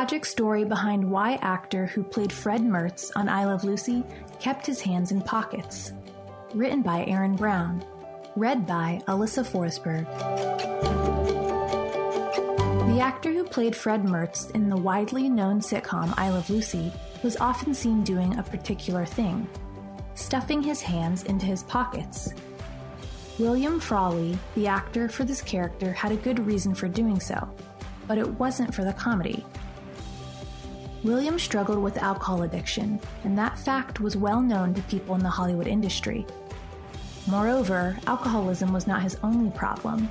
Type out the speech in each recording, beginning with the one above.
Tragic story behind why actor who played Fred Mertz on I Love Lucy kept his hands in pockets. Written by Aaron Brown. Read by Alyssa Forsberg. The actor who played Fred Mertz in the widely known sitcom I Love Lucy was often seen doing a particular thing stuffing his hands into his pockets. William Frawley, the actor for this character, had a good reason for doing so, but it wasn't for the comedy. William struggled with alcohol addiction, and that fact was well known to people in the Hollywood industry. Moreover, alcoholism was not his only problem.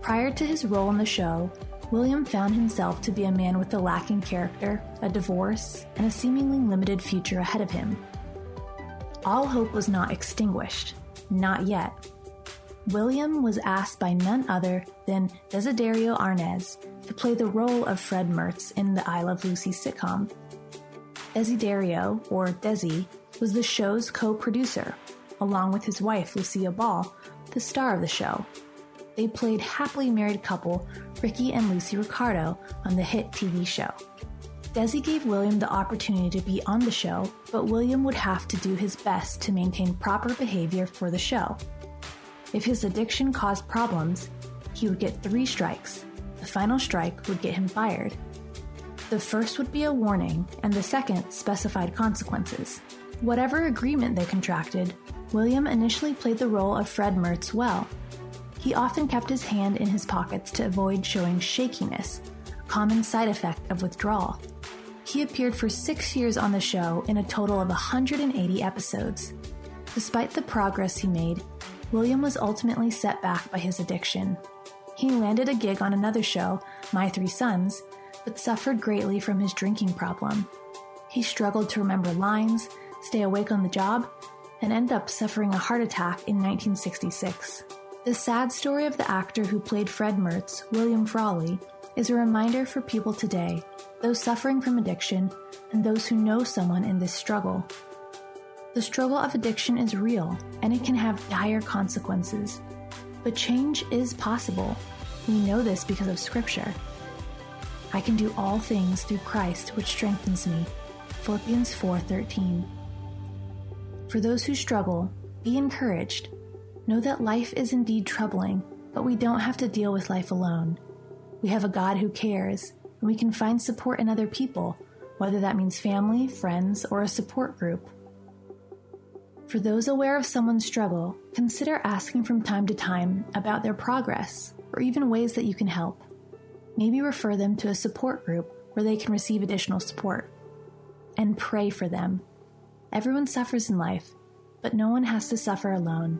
Prior to his role in the show, William found himself to be a man with a lacking character, a divorce, and a seemingly limited future ahead of him. All hope was not extinguished. Not yet. William was asked by none other than Desiderio Arnaz to play the role of Fred Mertz in the I Love Lucy sitcom. Desiderio, or Desi, was the show's co producer, along with his wife, Lucille Ball, the star of the show. They played happily married couple Ricky and Lucy Ricardo on the hit TV show. Desi gave William the opportunity to be on the show, but William would have to do his best to maintain proper behavior for the show. If his addiction caused problems, he would get three strikes. The final strike would get him fired. The first would be a warning, and the second specified consequences. Whatever agreement they contracted, William initially played the role of Fred Mertz well. He often kept his hand in his pockets to avoid showing shakiness, a common side effect of withdrawal. He appeared for six years on the show in a total of 180 episodes. Despite the progress he made, William was ultimately set back by his addiction. He landed a gig on another show, My Three Sons, but suffered greatly from his drinking problem. He struggled to remember lines, stay awake on the job, and end up suffering a heart attack in 1966. The sad story of the actor who played Fred Mertz, William Frawley, is a reminder for people today, those suffering from addiction, and those who know someone in this struggle. The struggle of addiction is real, and it can have dire consequences. But change is possible. We know this because of Scripture. I can do all things through Christ which strengthens me. Philippians 4:13. For those who struggle, be encouraged. Know that life is indeed troubling, but we don't have to deal with life alone. We have a God who cares, and we can find support in other people, whether that means family, friends, or a support group. For those aware of someone's struggle, consider asking from time to time about their progress or even ways that you can help. Maybe refer them to a support group where they can receive additional support. And pray for them. Everyone suffers in life, but no one has to suffer alone.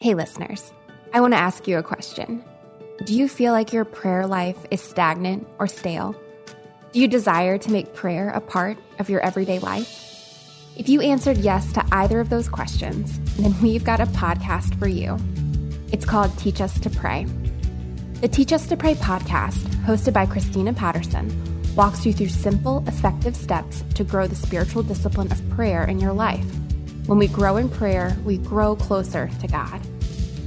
Hey, listeners, I want to ask you a question. Do you feel like your prayer life is stagnant or stale? Do you desire to make prayer a part of your everyday life? If you answered yes to either of those questions, then we've got a podcast for you. It's called Teach Us to Pray. The Teach Us to Pray podcast, hosted by Christina Patterson, walks you through simple, effective steps to grow the spiritual discipline of prayer in your life. When we grow in prayer, we grow closer to God.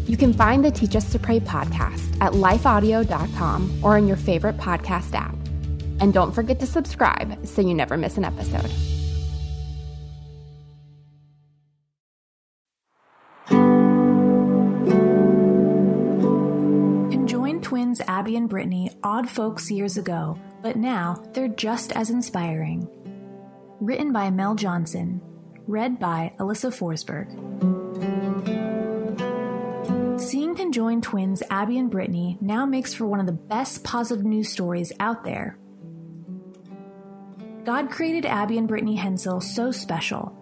You can find the Teach Us to Pray podcast at lifeaudio.com or in your favorite podcast app. And don't forget to subscribe so you never miss an episode. Conjoined twins Abby and Brittany awed folks years ago, but now they're just as inspiring. Written by Mel Johnson. Read by Alyssa Forsberg. Seeing conjoined twins Abby and Brittany now makes for one of the best positive news stories out there. God created Abby and Brittany Hensel so special.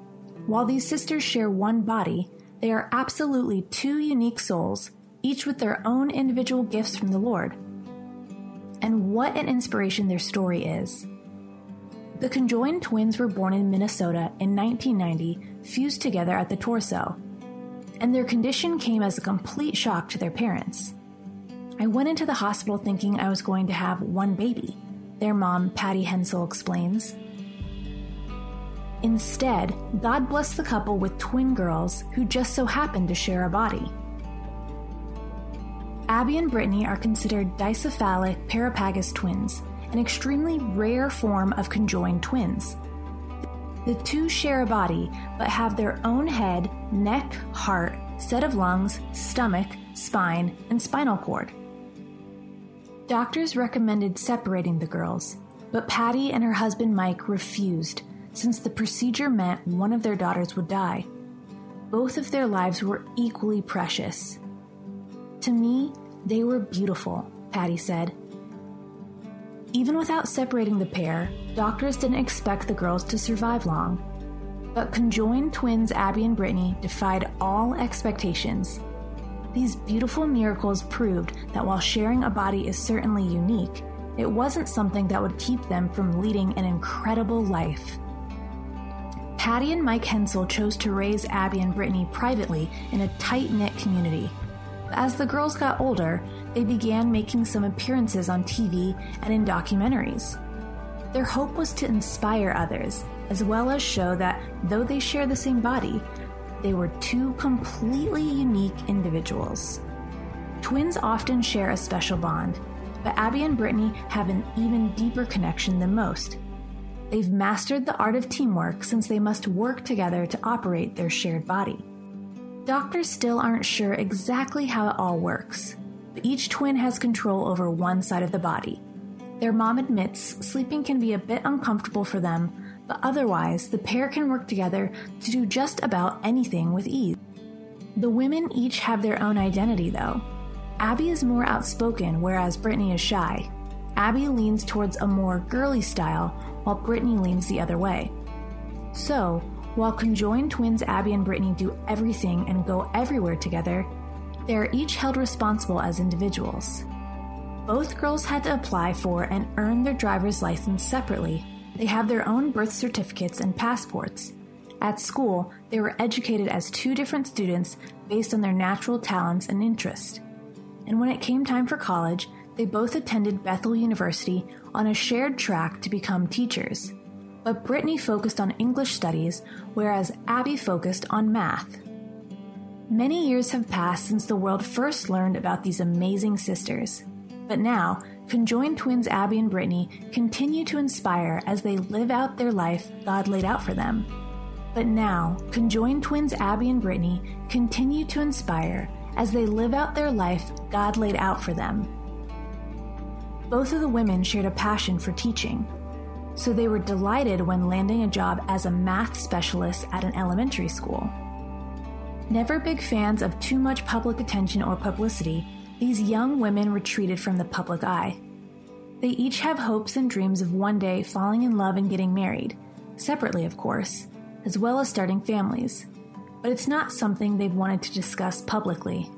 While these sisters share one body, they are absolutely two unique souls, each with their own individual gifts from the Lord. And what an inspiration their story is. The conjoined twins were born in Minnesota in 1990, fused together at the torso, and their condition came as a complete shock to their parents. I went into the hospital thinking I was going to have one baby, their mom, Patty Hensel, explains. Instead, God blessed the couple with twin girls who just so happened to share a body. Abby and Brittany are considered dicephalic parapagus twins, an extremely rare form of conjoined twins. The two share a body, but have their own head, neck, heart, set of lungs, stomach, spine, and spinal cord. Doctors recommended separating the girls, but Patty and her husband Mike refused since the procedure meant one of their daughters would die. Both of their lives were equally precious. To me, they were beautiful, Patty said. Even without separating the pair, doctors didn't expect the girls to survive long. But conjoined twins Abby and Brittany defied all expectations. These beautiful miracles proved that while sharing a body is certainly unique, it wasn't something that would keep them from leading an incredible life. Patty and Mike Hensel chose to raise Abby and Brittany privately in a tight knit community. As the girls got older, they began making some appearances on TV and in documentaries. Their hope was to inspire others, as well as show that though they share the same body, they were two completely unique individuals. Twins often share a special bond, but Abby and Brittany have an even deeper connection than most. They've mastered the art of teamwork since they must work together to operate their shared body. Doctors still aren't sure exactly how it all works, but each twin has control over one side of the body. Their mom admits sleeping can be a bit uncomfortable for them, but otherwise, the pair can work together to do just about anything with ease. The women each have their own identity, though. Abby is more outspoken, whereas Brittany is shy. Abby leans towards a more girly style, while Brittany leans the other way. So, while conjoined twins Abby and Brittany do everything and go everywhere together, they are each held responsible as individuals. Both girls had to apply for and earn their driver's license separately. They have their own birth certificates and passports. At school, they were educated as two different students based on their natural talents and interests. And when it came time for college, they both attended Bethel University on a shared track to become teachers but Brittany focused on English studies, whereas Abby focused on math. Many years have passed since the world first learned about these amazing sisters, but now, conjoined twins Abby and Brittany continue to inspire as they live out their life God laid out for them. But now, conjoined twins Abby and Brittany continue to inspire as they live out their life God laid out for them. Both of the women shared a passion for teaching, so they were delighted when landing a job as a math specialist at an elementary school. Never big fans of too much public attention or publicity, these young women retreated from the public eye. They each have hopes and dreams of one day falling in love and getting married, separately, of course, as well as starting families. But it's not something they've wanted to discuss publicly.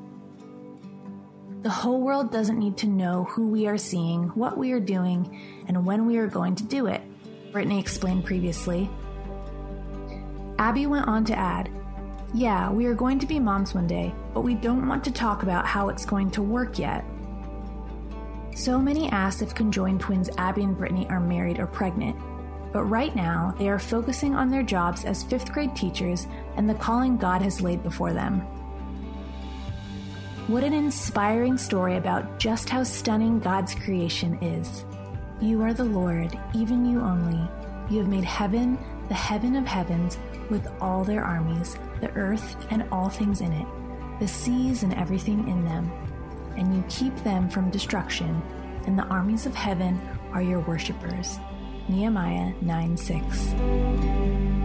The whole world doesn't need to know who we are seeing, what we are doing, and when we are going to do it, Brittany explained previously. Abby went on to add, Yeah, we are going to be moms one day, but we don't want to talk about how it's going to work yet. So many asked if conjoined twins Abby and Brittany are married or pregnant, but right now they are focusing on their jobs as fifth grade teachers and the calling God has laid before them. What an inspiring story about just how stunning God's creation is. You are the Lord, even you only. You have made heaven, the heaven of heavens, with all their armies, the earth and all things in it, the seas and everything in them. And you keep them from destruction, and the armies of heaven are your worshippers. Nehemiah 9 6.